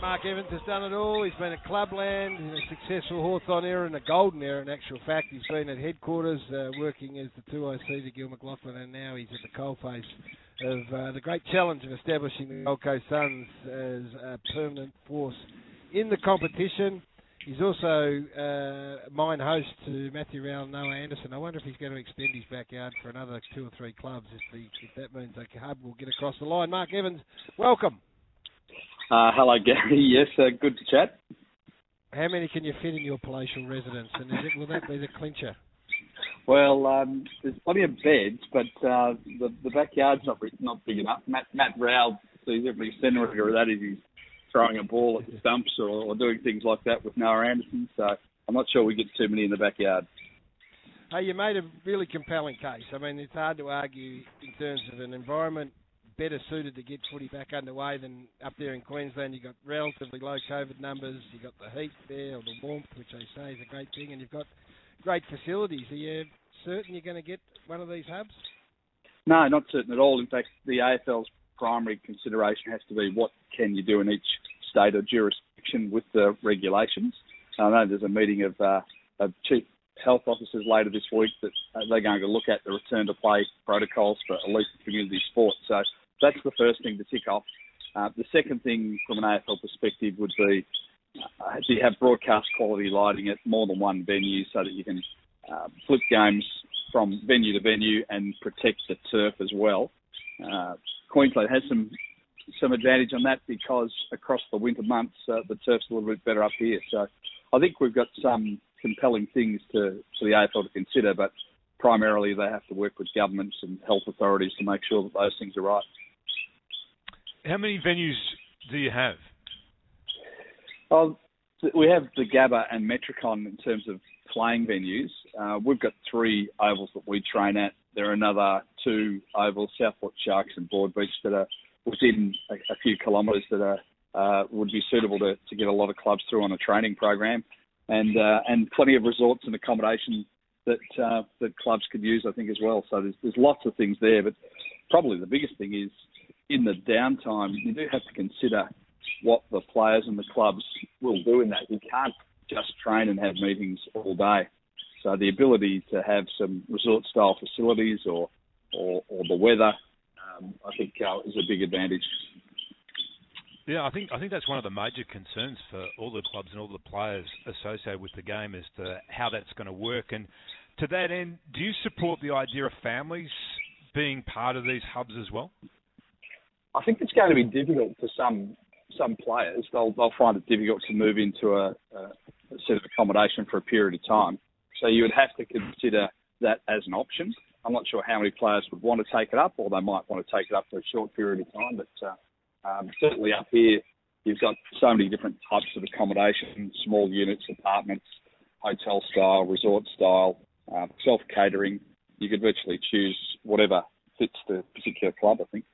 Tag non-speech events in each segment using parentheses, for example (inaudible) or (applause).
Mark Evans has done it all. He's been at Clubland in a successful Hawthorn era and a golden era. In actual fact, he's been at headquarters uh, working as the 2IC to Gil McLachlan, and now he's at the coalface of uh, the great challenge of establishing the Gold Coast Suns as a permanent force in the competition. He's also uh, mine host to Matthew Rowell and Noah Anderson. I wonder if he's going to extend his backyard for another two or three clubs if, the, if that means a hub will get across the line. Mark Evans, welcome. Uh, hello, Gary. (laughs) Yes, uh, good to chat. How many can you fit in your palatial residence, and it, will that be the clincher? Well, um, there's plenty of beds, but uh, the the backyard's not not big enough. Matt Matt Rowell sees every centre of that is he's throwing a ball at the (laughs) stumps or, or doing things like that with Noah Anderson. So I'm not sure we get too many in the backyard. Hey, you made a really compelling case. I mean, it's hard to argue in terms of an environment better suited to get footy back underway than up there in Queensland. You've got relatively low COVID numbers. You've got the heat there, or the warmth, which they say is a great thing, and you've got great facilities. Are you certain you're going to get one of these hubs? No, not certain at all. In fact, the AFL's primary consideration has to be what can you do in each state or jurisdiction with the regulations. I know there's a meeting of, uh, of chief health officers later this week that uh, they're going to look at the return to play protocols for elite community sports. So that's the first thing to tick off. Uh, the second thing from an AFL perspective would be uh, do you have broadcast quality lighting at more than one venue so that you can uh, flip games from venue to venue and protect the turf as well. Uh, Queensland has some some advantage on that because across the winter months uh, the turf's a little bit better up here. So I think we've got some compelling things to for the AFL to consider, but primarily they have to work with governments and health authorities to make sure that those things are right. How many venues do you have? Well, we have the Gabba and Metricon in terms of playing venues. Uh, we've got three ovals that we train at. There are another two ovals, Southport Sharks and Broadbeach, that are within a, a few kilometres that are uh, would be suitable to, to get a lot of clubs through on a training program, and uh, and plenty of resorts and accommodation that uh, that clubs could use, I think, as well. So there's there's lots of things there, but probably the biggest thing is in the downtime you do have to consider what the players and the clubs will do in that. You can't just train and have meetings all day. So the ability to have some resort style facilities or or, or the weather, um, I think uh, is a big advantage. Yeah, I think I think that's one of the major concerns for all the clubs and all the players associated with the game as to how that's going to work. And to that end, do you support the idea of families being part of these hubs as well? I think it's going to be difficult for some some players. They'll they'll find it difficult to move into a, a set of accommodation for a period of time. So you would have to consider that as an option. I'm not sure how many players would want to take it up, or they might want to take it up for a short period of time. But uh, um, certainly up here, you've got so many different types of accommodation: small units, apartments, hotel style, resort style, uh, self catering. You could virtually choose whatever fits the particular club. I think.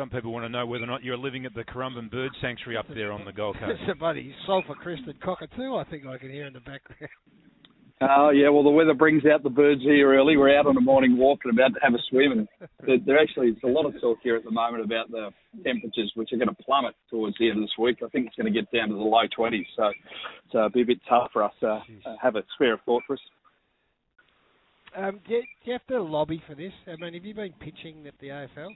Some people want to know whether or not you're living at the Currumbin Bird Sanctuary up there on the Gold (laughs) Coast. It's a bloody sulphur-crested cockatoo, I think I can hear in the background. Oh uh, yeah, well the weather brings out the birds here early. We're out on a morning walk and about to have a swim, and there, there actually is a lot of talk here at the moment about the temperatures, which are going to plummet towards the end of this week. I think it's going to get down to the low 20s, so so it'll be a bit tough for us to uh, have a spare of thought for us. Um, do, you, do you have to lobby for this? I mean, have you been pitching at the AFL?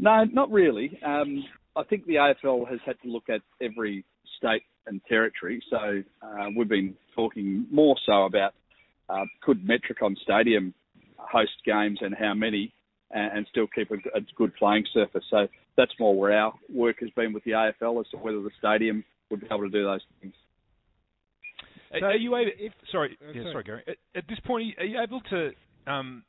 No, not really. Um, I think the AFL has had to look at every state and territory. So uh, we've been talking more so about uh, could Metricon Stadium host games and how many, and, and still keep a, a, good playing surface. So that's more where our work has been with the AFL as to whether the stadium would be able to do those things. So are you able? If, sorry, uh, yeah, sorry, Gary. At, at, this point, are you able to um,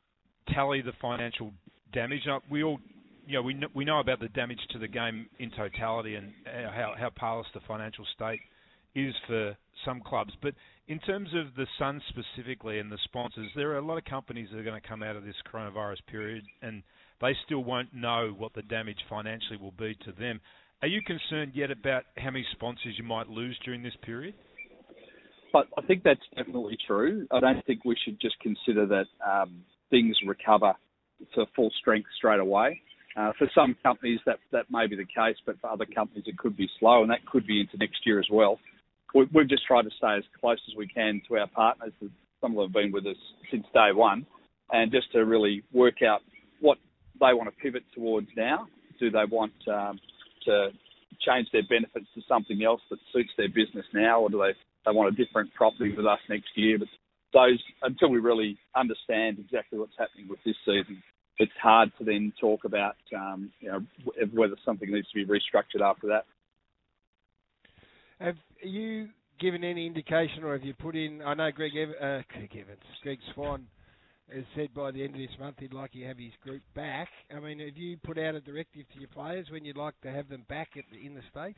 tally the financial damage? Up we all you know, we know, we know about the damage to the game in totality and how how parlous the financial state is for some clubs. But in terms of the Sun specifically and the sponsors, there are a lot of companies that are going to come out of this coronavirus period, and they still won't know what the damage financially will be to them. Are you concerned yet about how many sponsors you might lose during this period? But I think that's definitely true. I don't think we should just consider that um, things recover to full strength straight away. Uh, for some companies, that that may be the case, but for other companies, it could be slow, and that could be into next year as well. We, we've just tried to stay as close as we can to our partners. Some of them have been with us since day one, and just to really work out what they want to pivot towards now. Do they want um, to change their benefits to something else that suits their business now, or do they they want a different property with us next year? But those until we really understand exactly what's happening with this season, it's hard to then talk about um, you know whether something needs to be restructured after that. Have you given any indication, or have you put in? I know Greg, Ev- uh, Greg Evans, Greg Swann has said by the end of this month he'd like to have his group back. I mean, have you put out a directive to your players when you'd like to have them back the, in the state?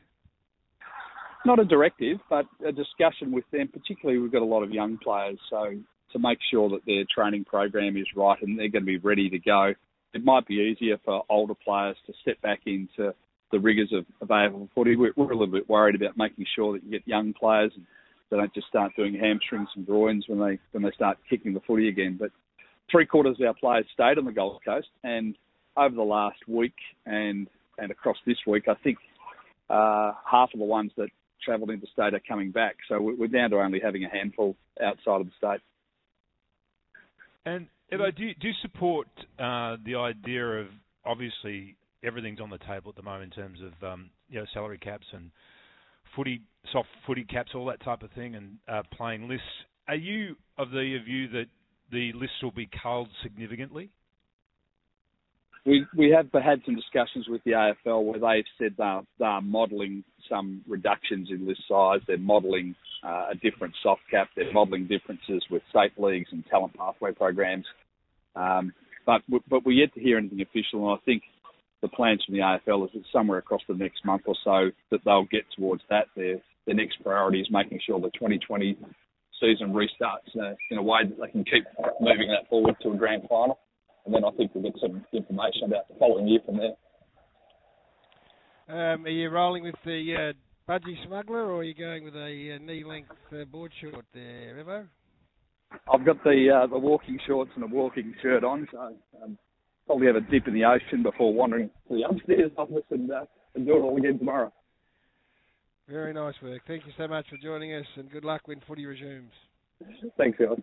Not a directive, but a discussion with them. Particularly, we've got a lot of young players, so to make sure that their training program is right and they're going to be ready to go. It might be easier for older players to step back into the rigours of, AFL footy. We're, we're, a little bit worried about making sure that you get young players and they don't just start doing hamstrings and groins when they when they start kicking the footy again. But three quarters of our players stayed on the Gold Coast, and over the last week and and across this week, I think uh, half of the ones that travelled into state are coming back. So we're down to only having a handful outside of the state. And Evo, do you, do you support uh, the idea of obviously everything's on the table at the moment in terms of um, you know salary caps and footy soft footy caps, all that type of thing, and uh, playing lists. Are you of the view that the lists will be culled significantly? We have had some discussions with the AFL where they've said they're, they're modelling some reductions in list size. They're modelling uh, a different soft cap. They're modelling differences with state leagues and talent pathway programs. Um, but but we're yet to hear anything official, and I think the plans from the AFL is that somewhere across the next month or so that they'll get towards that. Their their next priority is making sure the 2020 season restarts uh, in a way that they can keep moving that forward to a grand final. And then I think we'll get some information about the following year from there. Um, are you rolling with the uh, budgie smuggler, or are you going with a uh, knee-length uh, board short there, Evo? I've got the uh, the walking shorts and a walking shirt on, so um, probably have a dip in the ocean before wandering to the upstairs office and, uh, and do it all again tomorrow. Very nice work. Thank you so much for joining us, and good luck when footy resumes. Thanks, guys.